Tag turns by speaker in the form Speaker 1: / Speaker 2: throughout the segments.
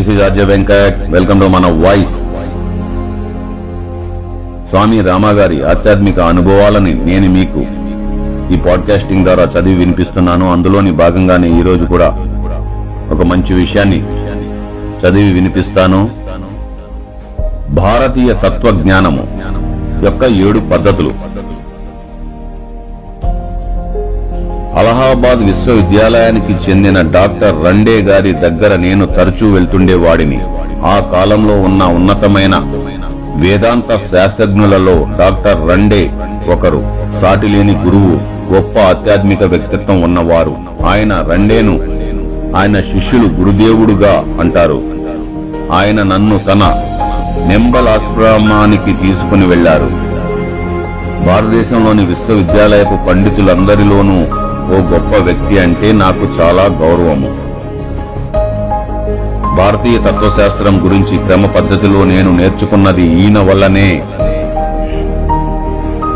Speaker 1: This is R J Venkat. Welcome to మన voice. Swami రామగారి ఆధ్యాత్మిక అనుభవాలని నేను మీకు ఈ పాడ్కాస్టింగ్ ద్వారా చదివి వినిపిస్తున్నాను. అందులోని భాగంగానే ఈ రోజు కూడా ఒక మంచి విషయాన్ని చదివి వినిపిస్తాను. భారతీయ తత్వజ్ఞానము యొక్క ఏడు పద్ధతులు. అలహాబాద్ విశ్వవిద్యాలయానికి చెందిన డాక్టర్ రండే గారి దగ్గర నేను తరచూ వెళ్తుండేవాడిని ఆ కాలంలో ఉన్న ఉన్నతమైన వేదాంత శాస్త్రజ్ఞులలో డాక్టర్ రండే ఒకరు. సాటిలేని గురువు గొప్ప ఆధ్యాత్మిక వ్యక్తిత్వం ఉన్నవారు. ఆయన రండేను ఆయన శిష్యులు గురుదేవుడుగా అంటారు. ఆయన నన్ను తన నెంబల్ ఆశ్రమానికి తీసుకుని వెళ్ళారు. భారతదేశంలోని విశ్వవిద్యాలయపు పండితులందరిలోనూ ఓ గొప్ప వ్యక్తి అంటే నాకు చాలా గౌరవము. భారతీయ తత్వశాస్త్రం గురించి క్రమ పద్ధతిలో నేను నేర్చుకున్నది ఈయన వల్లనే.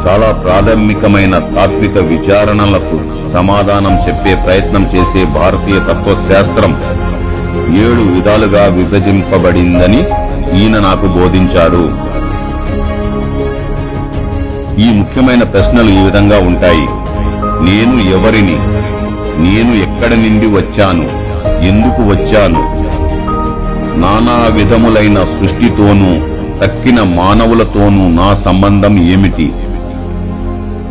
Speaker 1: చాలా ప్రాథమికమైన తాత్విక విచారణలకు సమాధానం చెప్పే ప్రయత్నం చేసే భారతీయ తత్వశాస్త్రం ఏడు విధాలుగా విభజింపబడిందని ఈయన నాకు బోధించారు ఈ ముఖ్యమైన ప్రశ్నలు ఈ విధంగా ఉంటాయి. నేను ఎవరిని? నేను ఎక్కడి నుండి వచ్చాను? ఎందుకు వచ్చాను? నానా విధములైన సృష్టితోనూ తక్కిన మానవులతోనూ నా సంబంధం ఏమిటి?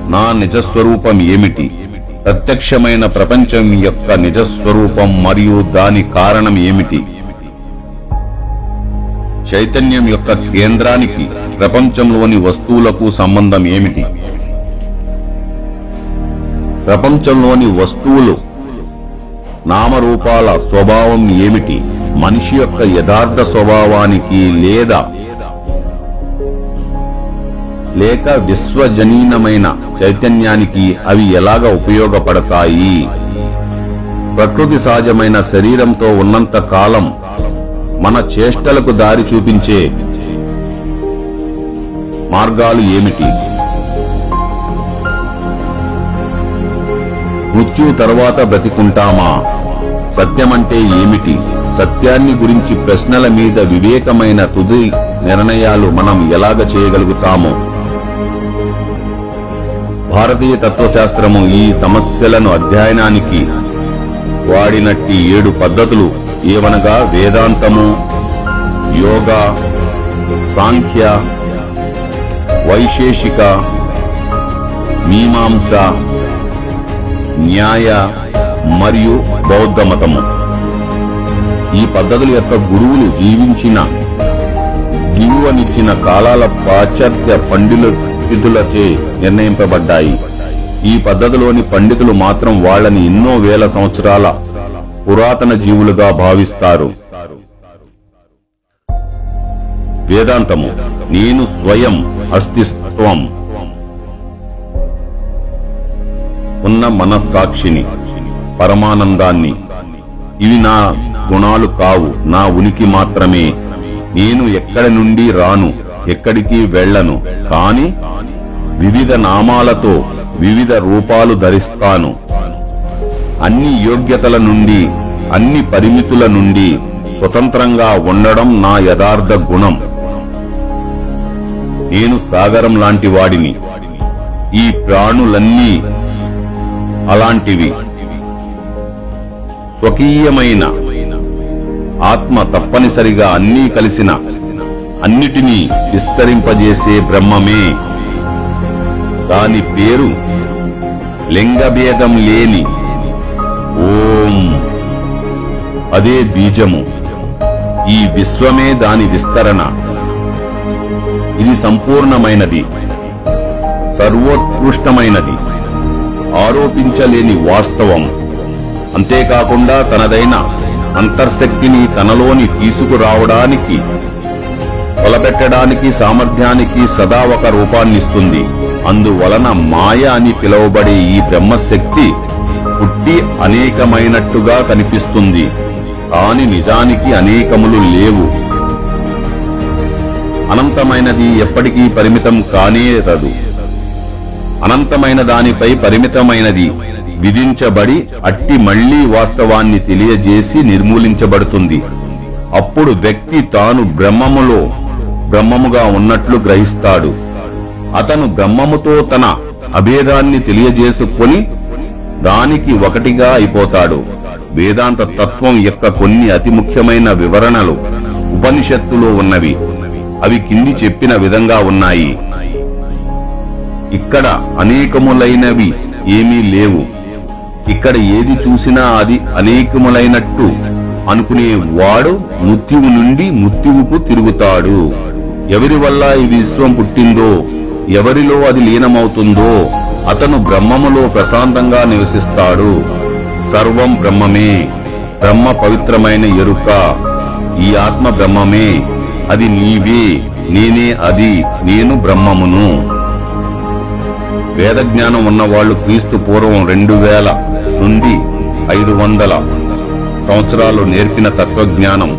Speaker 1: నా నిజస్వరూపం ఏమిటి? ప్రత్యక్షమైన ప్రపంచం యొక్క నిజస్వరూపం మరియు దాని కారణం ఏమిటి? చైతన్యం యొక్క కేంద్రానికి ప్రపంచంలోని వస్తువులకు సంబంధం ఏమిటి? ప్రపంచంలోని వస్తువులు నామరూపాల స్వభావం ఏమిటి? మనిషి యొక్క యథార్థ స్వభావానికి లేదా లేక విశ్వజనీనమైన చైతన్యానికి అవి ఎలాగ ఉపయోగపడతాయి? ప్రకృతి సహజమైన శరీరంతో ఉన్నంత కాలం మన చేష్టలకు దారి చూపించే మార్గాలు ఏమిటి? మృత్యు తర్వాత బ్రతికుంటామా? సత్యమంటే ఏమిటి? సత్యాన్ని గురించి ప్రశ్నల మీద వివేకమైన తుది నిర్ణయాలు మనం ఎలాగ చేయగలుగుతామో? భారతీయ తత్వశాస్త్రము ఈ సమస్యలను అధ్యయనానికి వాడినట్టి ఏడు పద్ధతులు ఏవనగా వేదాంతము యోగా సాంఖ్య వైశేషిక మీమాంస న్యాయ మరియు బౌద్ధ మతము ఈ పద్ధతుల యొక్క గురువులు జీవించిన గిరువనిచ్చిన కాలాల పాశ్చాత్య పండితులచే నిర్ణయింపబడ్డాయి. ఈ పద్ధతిలోని పండితులు మాత్రం వాళ్ళని ఎన్నో వేల సంవత్సరాల పురాతన జీవులుగా భావిస్తారు. వేదాంతము నేను స్వయం అస్తిత్వం ఉన్న మనస్సాక్షిని పరమానందాన్ని. ఇవి నా గుణాలు కావు నా ఉనికి మాత్రమే. నేను ఎక్కడి నుండి రాను ఎక్కడికి వెళ్ళను కాని వివిధ నామాలతో వివిధ రూపాలు ధరిస్తాను. అన్ని యోగ్యతల నుండి అన్ని పరిమితుల నుండి స్వతంత్రంగా ఉండడం నా యథార్థ గుణం. నేను సాగరం లాంటి వాడిని. ఈ ప్రాణులన్నీ అలాంటివి. స్వకీయమైన ఆత్మ తప్పనిసరిగా అన్నీ కలిసిన అన్నిటినీ విస్తరింపజేసే బ్రహ్మమే. దాని పేరు లింగభేదం లేని ఓం. అదే బీజము. ఈ విశ్వమే దాని విస్తరణ. ఇది సంపూర్ణమైనది. సర్వోత్కృష్టమైనది. ఆరోపించలేని వాస్తవం. అంతేకాకుండా తనదైన అంతర్శక్తిని తనలోని తీసుకురావడానికి కొలబెట్టడానికి సామర్థ్యానికి సదా ఒక రూపాన్నిస్తుంది. అందువలన మాయ అని పిలువబడే ఈ బ్రహ్మశక్తి పుట్టి అనేకమైనట్టుగా కనిపిస్తుంది. కాని నిజానికి అనేకములు లేవు. అనంతమైనది ఎప్పటికీ పరిమితం కానేరదు. అనంతమైన దానిపై పరిమితమైనది. విధించబడి అట్టి మళ్ళీ వాస్తవాన్ని తెలియజేసి నిర్మూలించబడుతుంది. అప్పుడు వ్యక్తి తాను బ్రహ్మములో బ్రహ్మముగా ఉన్నట్లు గ్రహిస్తాడు. అతను బ్రహ్మముతో తన అభేదాన్ని తెలియజేసుకొని దానికి ఒకటిగా అయిపోతాడు. వేదాంత తత్వం యొక్క కొన్ని అతి ముఖ్యమైన వివరణలు ఉపనిషత్తులో ఉన్నవి. అవి కింది చెప్పిన విధంగా ఉన్నాయి. ఇక్కడ అనేకములైనవి ఏమీ లేవు. ఇక్కడ ఏది చూసినా అది అనేకములైనట్టు అనుకునే వాడు మృత్యువు నుండి మృత్యువుకు తిరుగుతాడు. ఎవరి వల్ల ఈ విశ్వం పుట్టిందో ఎవరిలో అది లీనమవుతుందో అతను బ్రహ్మములో ప్రశాంతంగా నివసిస్తాడు. సర్వం బ్రహ్మమే బ్రహ్మ పవిత్రమైన ఎరుక. ఈ ఆత్మ బ్రహ్మమే అది నీవే నేనే అది నేను బ్రహ్మమును. వేద జ్ఞానం ఉన్నవాళ్ళు క్రీస్తు పూర్వం రెండు వేల నుండి ఐదు వందల సంవత్సరాలు నేర్పిన తత్వజ్ఞానం.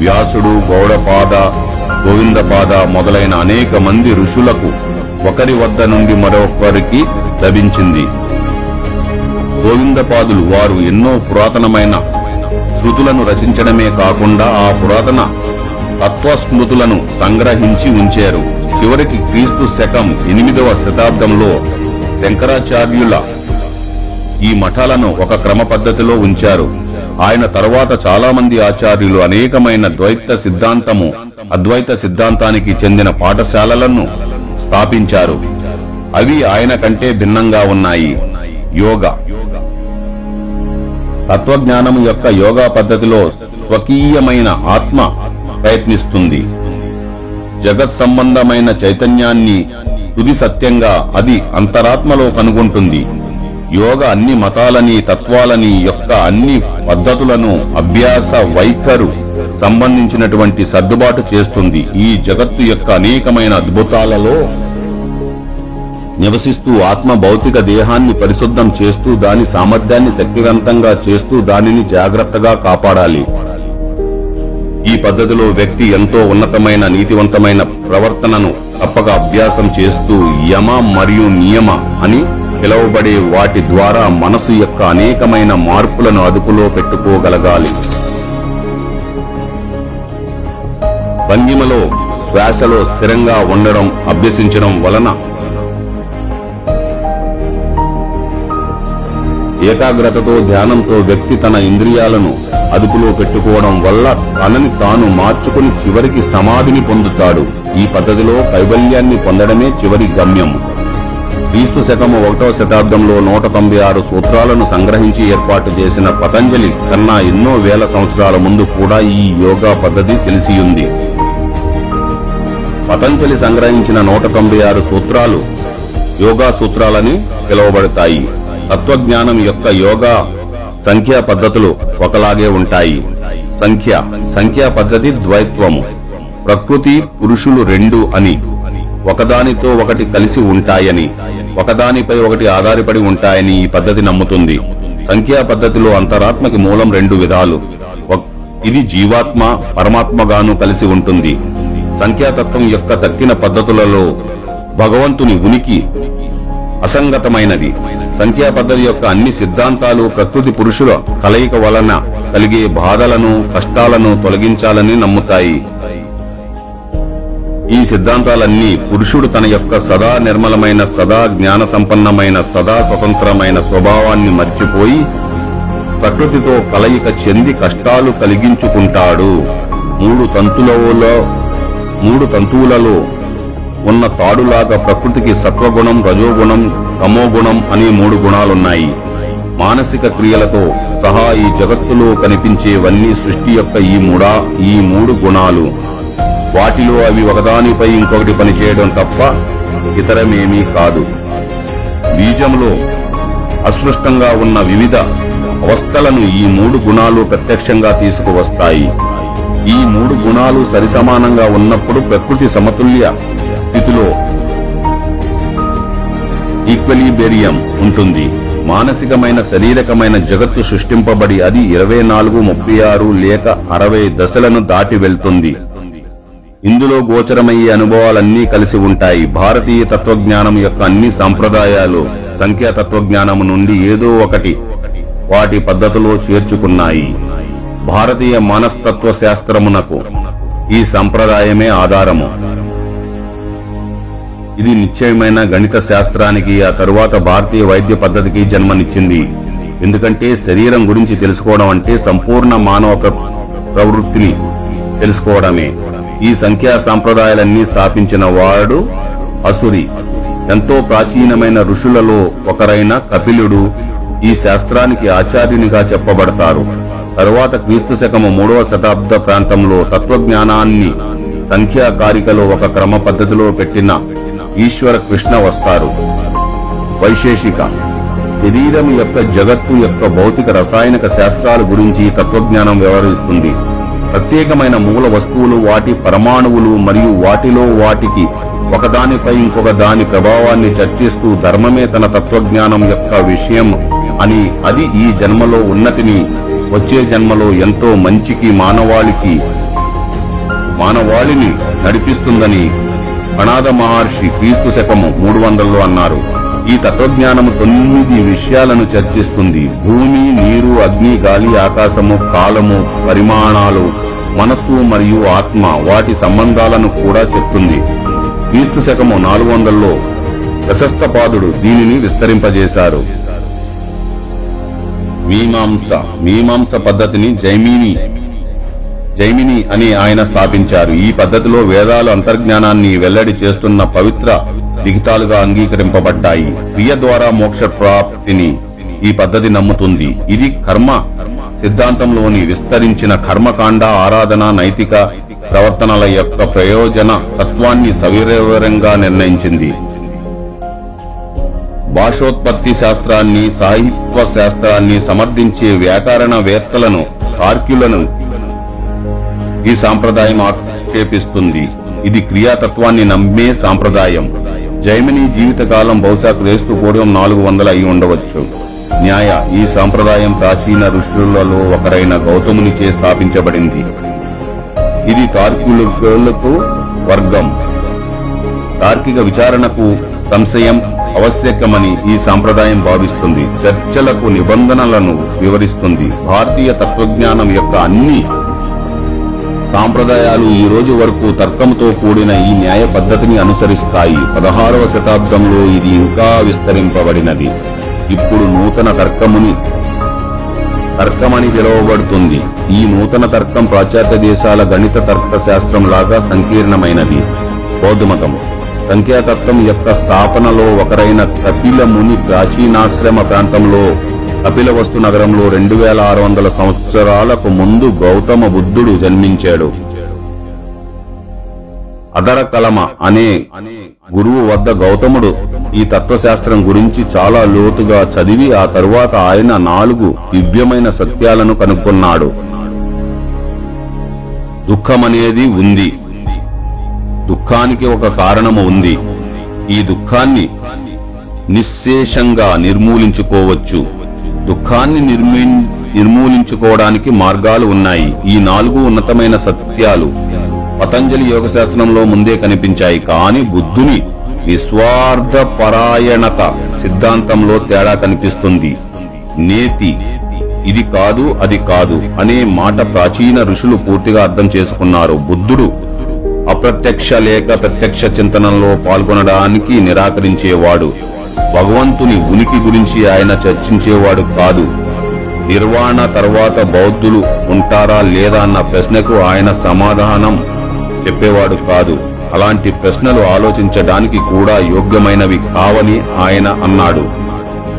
Speaker 1: వ్యాసుడు గౌడపాద గోవిందపాద మొదలైన అనేక మంది ఋషులకు ఒకరి వద్ద నుండి మరొకరికి లభించింది. గోవిందపాదులు వారు ఎన్నో పురాతనమైన శృతులను రచించడమే కాకుండా ఆ పురాతన తత్వస్మృతులను సంగ్రహించి ఉంచారు. చివరికి క్రీస్తు శకం ఎనిమిదవ శతాబ్దంలో శంకరాచార్యుల ఈ మఠాలను ఒక క్రమ పద్ధతిలో ఉంచారు. ఆయన తరువాత చాలా మంది ఆచార్యులు అనేకమైన ద్వైత సిద్ధాంతము అద్వైత సిద్ధాంతానికి చెందిన పాఠశాలలను స్థాపించారు. అవి ఆయన కంటే భిన్నంగా ఉన్నాయి. యోగా. తత్వజ్ఞానం యొక్క యోగా పద్ధతిలో స్వకీయమైన ఆత్మ ప్రయత్నిస్తుంది. జగత్ సంబంధమైన చైతన్యాన్ని తుది సత్యంగా అది అంతరాత్మలో కనుగొంటుంది. యోగ అన్ని మతాలని తత్వాలని యొక్క అన్ని పద్ధతులను అభ్యాస వైఖరు సంబంధించినటువంటి సర్దుబాటు చేస్తుంది. ఈ జగత్తు యొక్క అనేకమైన అద్భుతాలలో నివసిస్తూ ఆత్మ భౌతిక దేహాన్ని పరిశుద్ధం చేస్తూ దాని సామర్థ్యాన్ని శక్తివంతంగా చేస్తూ దానిని జాగ్రత్తగా కాపాడాలి. ఈ పద్ధతిలో వ్యక్తి ఎంతో ఉన్నతమైన నీతివంతమైన ప్రవర్తనను తప్పక అభ్యాసం చేస్తూ యమ మరియు నియమ అని పిలువబడే వాటి ద్వారా మనసు యొక్క అనేకమైన మార్పులను అదుపులో పెట్టుకోగలగాలి. భంగిమలో శ్వాసలో స్థిరంగా ఉండడం అభ్యసించడం వలన ఏకాగ్రతతో ధ్యానంతో వ్యక్తి తన ఇంద్రియాలను అదుపులో పెట్టుకోవడం వల్ల తనని తాను మార్చుకుని చివరికి సమాధిని పొందుతాడు. ఈ పద్ధతిలో కైవల్యాన్ని పొందడమే చివరి గమ్యం. క్రీస్తు శకము ఒకటవ శతాబ్దంలో నూట తొంభై ఆరు సూత్రాలను సంగ్రహించి ఏర్పాటు చేసిన పతంజలి కన్నా ఎన్నో వేల సంవత్సరాల ముందు కూడా ఈ యోగా పద్ధతి తెలిసియుంది. పతంజలి సంగ్రహించిన నూట తొంభై ఆరు సూత్రాలు యోగా సూత్రాలని పిలువబడతాయి. తత్వజ్ఞానం యొక్క యోగా సంఖ్యా పద్ధతులు ఒకలాగే ఉంటాయి. సంఖ్య సంఖ్యా పద్ధతి ద్వైత్వము. ప్రకృతి పురుషులు రెండు అని. ఒకదానితో ఒకటి కలిసి ఉంటాయని ఒకదానిపై ఒకటి ఆధారపడి ఉంటాయని ఈ పద్ధతి నమ్ముతుంది. సంఖ్యా పద్ధతిలో అంతరాత్మకి మూలం రెండు విధాలు. ఇది జీవాత్మ పరమాత్మగాను కలిసి ఉంటుంది. సంఖ్యాతత్వం యొక్క తక్కిన పద్ధతులలో భగవంతుని ఉనికి అసంగతమైనది. సంఖ్యా పద్ధతి యొక్క అన్ని సిద్ధాంతాలు ప్రకృతి పురుషుల కలయిక వలన కలిగే బాధలను కష్టాలను తొలగించాలని నమ్ముతాయి. ఈ సిద్ధాంతాలన్నీ పురుషుడు తన యొక్క సదా నిర్మలమైన సదా జ్ఞాన సంపన్నమైన సదా స్వతంత్రమైన స్వభావాన్ని మర్చిపోయి ప్రకృతితో కలయిక చెంది కష్టాలు కలిగించుకుంటాడు. మూడు తంతులలో మూడు తంతువులలో ఉన్న తాడులాగా ప్రకృతికి సత్వగుణం రజోగుణం తమోగుణం అనే మూడు గుణాలున్నాయి. మానసిక క్రియలతో సహా ఈ జగత్తులో కనిపించేవన్నీ సృష్టి యొక్క ఈ మూడా ఈ మూడు గుణాలు. వాటిలో అవి ఒకదానిపై ఇంకొకటి పనిచేయడం తప్ప ఇతరమేమీ కాదు. బీజంలో అస్పృష్టంగా ఉన్న వివిధ అవస్థలను ఈ మూడు గుణాలు ప్రత్యక్షంగా తీసుకువస్తాయి. ఈ మూడు గుణాలు సరిసమానంగా ఉన్నప్పుడు ప్రకృతి సమతుల్య స్థితిలో ఈక్వలీబేరియం ఉంటుంది. మానసికమైన శరీరకమైన జగత్తు సృష్టింపబడి అది ఇరవై నాలుగు ముప్పై ఆరు లేక అరవై దశలను దాటి వెళ్తుంది. ఇందులో గోచరమయ్యే అనుభవాలన్నీ కలిసి ఉంటాయి. భారతీయ తత్వజ్ఞానం యొక్క అన్ని సంప్రదాయాలు సంఖ్యా తత్వజ్ఞానము నుండి ఏదో ఒకటి వాటి పద్ధతిలో చేర్చుకున్నాయి. భారతీయ మనస్తత్వ శాస్త్రమునకు ఈ సంప్రదాయమే ఆధారము. ఇది నిశ్చయమైన గణిత శాస్త్రానికి ఆ తరువాత భారతీయ వైద్య పద్ధతికి జన్మనిచ్చింది. ఎందుకంటే శరీరం గురించి తెలుసుకోవడం అంటే సంపూర్ణ మానవ ప్రవృత్తిని తెలుసుకోవడమే. ఈ సంఖ్యా సంప్రదాయాలన్నీ స్థాపించిన వాడు అసురి. ఎంతో ప్రాచీనమైన ఋషులలో ఒకరైన కపిలుడు ఈ శాస్త్రానికి ఆచార్యునిగా చెప్పబడతారు. తరువాత క్రీస్తు శకము మూడవ శతాబ్ద ప్రాంతంలో తత్వజ్ఞానాన్ని సంఖ్యాకారికలో ఒక క్రమ పద్ధతిలో పెట్టిన ఈశ్వర కృష్ణ వస్తారు. వైశేషిక శరీరం యొక్క జగత్తు యొక్క భౌతిక రసాయనిక శాస్త్రాల గురించి తత్వజ్ఞానం వ్యవహరిస్తుంది ప్రత్యేకమైన మూల వస్తువులు వాటి పరమాణువులు మరియు వాటిలో వాటికి ఒకదానిపై ఇంకొక దాని ప్రభావాన్ని చర్చిస్తూ ధర్మమే తన తత్వజ్ఞానం యొక్క విషయం అని అది ఈ జన్మలో ఉన్నతిని వచ్చే జన్మలో ఎంతో మంచికి మానవాళికి మానవాళిని నడిపిస్తుందని అనాథ మహర్షి క్రీస్తు శకము మూడు వందల్లో అన్నారు ఈ తత్వజ్ఞానము తొమ్మిది విషయాలను చర్చిస్తుంది. భూమి నీరు అగ్ని గాలి ఆకాశము కాలము పరిమాణాలు మనస్సు మరియు ఆత్మ వాటి సంబంధాలను కూడా చెప్తుంది. క్రీస్తు శకము నాలుగు వందల్లో ప్రశస్తపాదుడు దీనిని విస్తరింపజేశారు. మీమాంస మీమాంస పద్ధతిని జైమిని జైమిని అని ఆయన స్థాపించారు. ఈ పద్ధతిలో వేదాలు అంతర్జ్ఞానాన్ని వెల్లడి చేస్తున్న పవిత్ర లిఖితాలుగా అంగీకరింపబడ్డాయి. క్రియ ద్వారా మోక్ష ప్రాప్తిని ఈ పద్ధతి నమ్ముతుంది. ఇది కర్మ సిద్ధాంతంలోని విస్తరించిన కర్మకాండ ఆరాధన నైతిక ప్రవర్తనల యొక్క ప్రయోజన తత్వాన్ని సవివరంగా నిర్ణయించింది. భాషోత్పత్తి శాస్త్రాన్ని సాహిత్య శాస్త్రాన్ని సమర్థించే వ్యాకరణ వేత్తలను కార్కులను ఈ సాంప్రదాయం ఆక్షేపిస్తుంది. ఇది క్రియాతత్వాన్ని నమ్మే సాంప్రదాయం. జైమిని జీవితకాలం బహుశా క్రీస్తు పూర్వం నాలుగు వందల అయి ఉండవచ్చు. న్యాయ ఈ సాంప్రదాయం ప్రాచీన ఋషులలో ఒకరైన గౌతమునిచే స్థాపించబడింది. ఇది తార్కికులకు వర్గం. తార్కిక విచారణకు సంశయం ఆవశ్యకమని ఈ సాంప్రదాయం భావిస్తుంది. చర్చలకు నిబంధనలను వివరిస్తుంది. భారతీయ తత్వజ్ఞానం యొక్క అన్ని సాంప్రదాయాలు ఈ రోజు వరకు తర్కంతో కూడిన ఈ న్యాయ పద్ధతిని అనుసరిస్తాయి. పదహారవ శతాబ్దంలో ఇది ఇంకా విస్తరింపబడినది. ఇప్పుడు నూతన తర్కముని తర్కమని పిలువబడుతుంది. ఈ నూతన తర్కం పాశ్చాత్య దేశాల గణిత తర్క శాస్త్రం లాగా సంకీర్ణమైనది. బౌద్ధ సంఖ్యాతత్వం యొక్క స్థాపనలో ఒకరైన కపిల ముని ప్రాచీనాశ్రమ ప్రాంతంలో కపిలవస్తు నగరంలో రెండు వేల ఆరు వందల సంవత్సరాలకు ముందు గౌతమ బుద్ధుడు జన్మించాడు. అదరకలమ అనే గురువు వద్ద గౌతముడు ఈ తత్వశాస్త్రం గురించి చాలా లోతుగా చదివి ఆ తరువాత ఆయన నాలుగు దివ్యమైన సత్యాలను కనుక్కున్నాడు. దుఃఖమనేది ఉంది. దుఃఖానికి ఒక కారణము ఉంది. ఈ దుఃఖాన్ని నిశ్శేషంగా నిర్మూలించుకోవచ్చు. దుఃఖాన్ని నిర్మీ నిర్మూలించుకోవడానికి మార్గాలు ఉన్నాయి. ఈ నాలుగు ఉన్నతమైన సత్యాలు పతంజలి యోగ శాస్త్రంలో ముందే కనిపించాయి. కానీ బుద్ధుని నిస్వార్థ పరాయణత సిద్ధాంతంలో తేడా కనిపిస్తుంది. నేతి ఇది కాదు అది కాదు అనే మాట ప్రాచీన ఋషులు పూర్తిగా అర్థం చేసుకున్నారు. బుద్ధుడు అప్రత్యక్ష లేక ప్రత్యక్ష చింతనలో పాల్గొనడానికి నిరాకరించేవాడు. భగవంతుని ఉనికి గురించి ఆయన చర్చించేవాడు కాదు. నిర్వాణ తర్వాత బౌద్ధులు ఉంటారా లేదా అన్న ప్రశ్నకు ఆయన సమాధానం చెప్పేవాడు కాదు. అలాంటి ప్రశ్నలు ఆలోచించడానికి కూడా యోగ్యమైనవి కావని ఆయన అన్నాడు.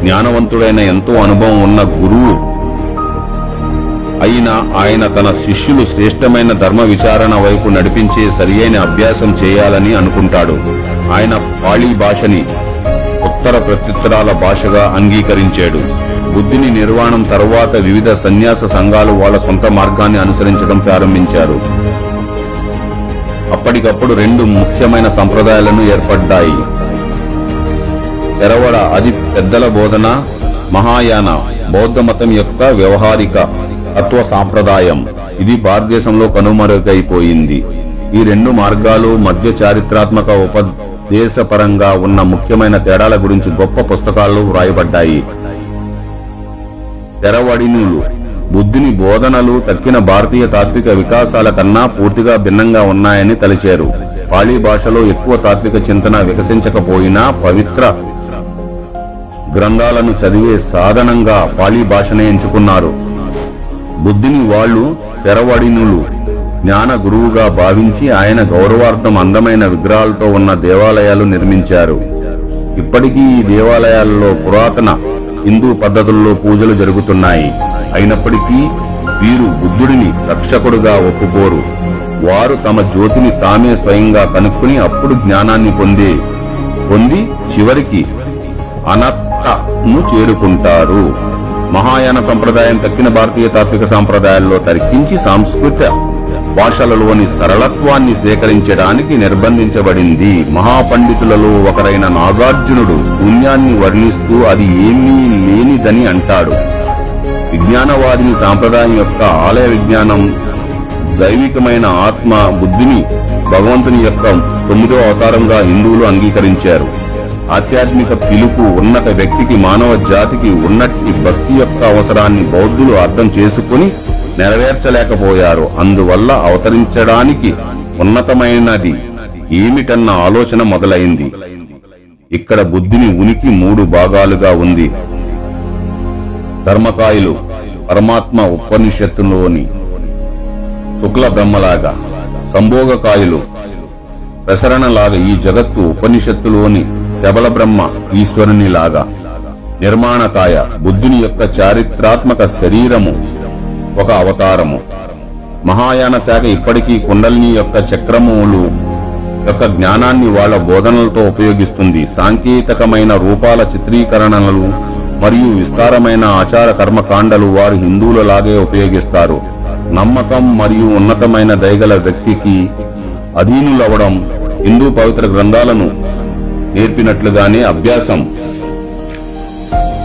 Speaker 1: జ్ఞానవంతుడైన ఎంతో అనుభవం ఉన్న గురువు అయినా ఆయన తన శిష్యులు శ్రేష్టమైన ధర్మ విచారణ వైపు నడిపించే సరియైన అభ్యాసం చేయాలని అనుకుంటాడు. ఆయన పాళీ భాషని ఉత్తర ప్రత్యుత్తరాల భాషగా అంగీకరించాడు. బుద్ధిని నిర్వాణం తరువాత వివిధ సన్యాస సంఘాలు వాళ్ళ సొంత మార్గాన్ని అనుసరించడం ప్రారంభించారు. అప్పటికప్పుడు రెండు ముఖ్యమైన సంప్రదాయాలను ఏర్పడ్డాయి. తెరవడ అది పెద్దల బోధన మహాయాన బౌద్ధ మతం యొక్క వ్యవహారిక తత్వ సాంప్రదాయం. ఇది భారతదేశంలో కనుమరుగైపోయింది. ఈ రెండు మార్గాలు మధ్య చారిత్రాత్మక ఉప దేశపరంగా ఉన్న ముఖ్యమైన తేడాల గురించి గొప్ప పుస్తకాలు వ్రాయబడ్డాయి. తెరవడినులు బుద్ధుని బోధనలు తక్కిన భారతీయ తాత్విక వికాసాల కన్నా పూర్తిగా భిన్నంగా ఉన్నాయని తలిచారు. పాళీ భాషలో ఎక్కువ తాత్విక చింతన వికసించకపోయినా పవిత్ర గ్రంథాలను చదివే సాధనంగా పాళీ భాషనే ఎంచుకున్నారు. బుద్ధుని వాళ్ళు తెరవడినులు జ్ఞాన గురువుగా భావించి ఆయన గౌరవార్థం అందమైన విగ్రహాలతో ఉన్న దేవాలయాలు నిర్మించారు. ఇప్పటికీ ఈ దేవాలయాలలో పురాతన హిందూ పద్ధతుల్లో పూజలు జరుగుతున్నాయి. అయినప్పటికీ వీరు బుద్ధుడిని రక్షకుడుగా ఒప్పుకోరు. వారు తమ జ్యోతిని తామే స్వయంగా కనుక్కుని అప్పుడు జ్ఞానాన్ని పొందే పొంది చివరికి అనత్తను చేరుకుంటారు. మహాయాన సంప్రదాయం తక్కిన భారతీయ తాత్విక సాంప్రదాయాల్లో తరికించి సాంస్కృతిక భాషలలోని సరళత్వాన్ని సేకరించడానికి నిర్బంధించబడింది. మహాపండితులలో ఒకరైన నాగార్జునుడు శూన్యాన్ని వర్ణిస్తూ అది ఏమీ లేనిదని అంటాడు. విజ్ఞానవాదిని సాంప్రదాయం యొక్క ఆలయ విజ్ఞానం దైవికమైన ఆత్మ బుద్ధిని భగవంతుని యొక్క తొమ్మిదో అవతారంగా హిందువులు అంగీకరించారు. ఆధ్యాత్మిక పిలుపు ఉన్నత వ్యక్తికి మానవ జాతికి ఉన్నట్టి భక్తి యొక్క అవసరాన్ని బౌద్ధులు అర్థం చేసుకుని నెరవేర్చలేకపోయారు. అందువల్ల అవతరించడానికి ఉన్నతమైనది ఏమిటన్న ఆలోచన మొదలైంది. ఇక్కడ బుద్ధిని ఉనికి మూడు భాగాలుగా ఉంది. ధర్మకాయులు పరమాత్మ ఉపనిషత్తులోని శుక్ల బ్రహ్మలాగా సంభోగకాయులు ప్రసరణలాగా ఈ జగత్తు ఉపనిషత్తులోని శబల బ్రహ్మ ఈశ్వరునిలాగా నిర్మాణకాయ బుద్ధుని యొక్క చారిత్రాత్మక శరీరము ఒక అవతారము. మహాయాన శాఖ ఇప్పటికీ కుండలిని యొక్క చక్రములు యొక్క జ్ఞానాన్ని వాళ్ళ బోధనలతో ఉపయోగిస్తుంది. సాంకేతికమైన రూపాల చిత్రీకరణలు మరియు విస్తారమైన ఆచార కర్మకాండలు వారు హిందువులలాగే ఉపయోగిస్తారు. నమ్మకం మరియు ఉన్నతమైన దయగల వ్యక్తికి అధీనులవడం హిందూ పవిత్ర గ్రంథాలను నేర్పినట్లుగానే అభ్యాసం.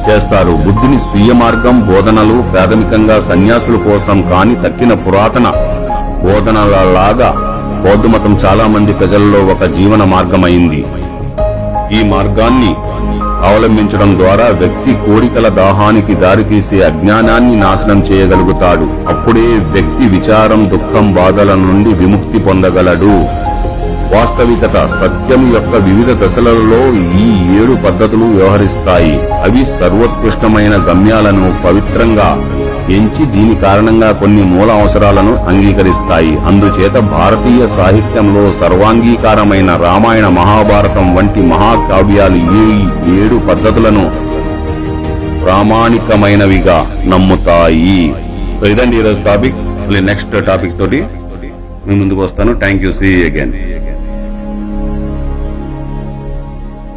Speaker 1: చేస్తారు. బుద్ధుని స్వీయ మార్గం బోధనలు ప్రాథమికంగా సన్యాసుల కోసం కాని తక్కిన పురాతన బోధనలలాగా బౌద్ధ మతం చాలా మంది ప్రజల్లో ఒక జీవన మార్గమైంది. ఈ మార్గాన్ని అవలంబించడం ద్వారా వ్యక్తి కోరికల దాహానికి దారితీసే అజ్ఞానాన్ని నాశనం చేయగలుగుతాడు. అప్పుడే వ్యక్తి విచారం దుఃఖం బాధల నుండి విముక్తి పొందగలడు. వాస్తవికత సత్యం యొక్క వివిధ దశలలో ఈ ఏడు పద్ధతులు వ్యవహరిస్తాయి. అవి సర్వోత్కృష్టమైన గమ్యాలను పవిత్రంగా ఎంచి దీని కారణంగా కొన్ని మూల అవసరాలను అంగీకరిస్తాయి. అందుచేత భారతీయ సాహిత్యంలో సర్వాంగీకారమైన రామాయణ మహాభారతం వంటి మహాకావ్యాలు ఈ ఏడు పద్ధతులను ప్రామాణికమైనవిగా నమ్ముతాయి. సో ఇదండి ఈరోజు టాపిక్. మళ్ళీ నెక్స్ట్ టాపిక్ తోటి మీ ముందుకు వస్తాను. Thank you. See again.